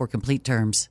for complete terms.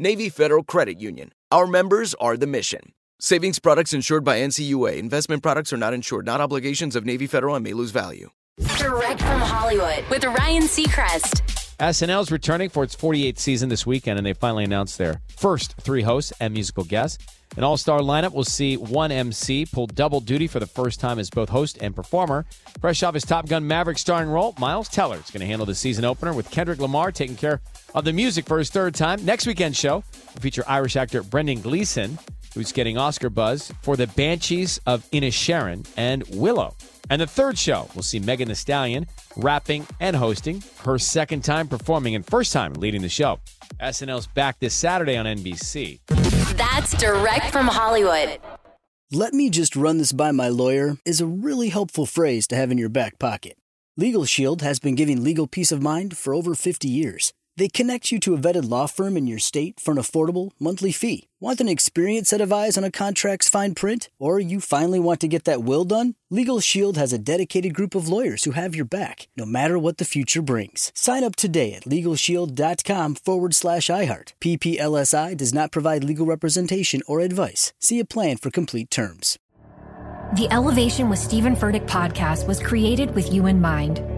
Navy Federal Credit Union. Our members are the mission. Savings products insured by NCUA. Investment products are not insured, not obligations of Navy Federal and may lose value. Direct from Hollywood with Ryan Seacrest. SNL is returning for its 48th season this weekend, and they finally announced their first three hosts and musical guests. An all star lineup will see one MC pull double duty for the first time as both host and performer. Fresh off his Top Gun Maverick starring role, Miles Teller is going to handle the season opener with Kendrick Lamar taking care of the music for his third time. Next weekend's show will feature Irish actor Brendan Gleeson, who's getting Oscar buzz for The Banshees of Inisherin and Willow. And the third show, we'll see Megan Thee Stallion rapping and hosting, her second time performing and first time leading the show. SNL's back this Saturday on NBC. That's direct from Hollywood. Let me just run this by my lawyer is a really helpful phrase to have in your back pocket. Legal Shield has been giving legal peace of mind for over 50 years. They connect you to a vetted law firm in your state for an affordable monthly fee. Want an experienced set of eyes on a contract's fine print? Or you finally want to get that will done? Legal Shield has a dedicated group of lawyers who have your back, no matter what the future brings. Sign up today at LegalShield.com forward slash iHeart. PPLSI does not provide legal representation or advice. See a plan for complete terms. The Elevation with Stephen Furtick podcast was created with you in mind.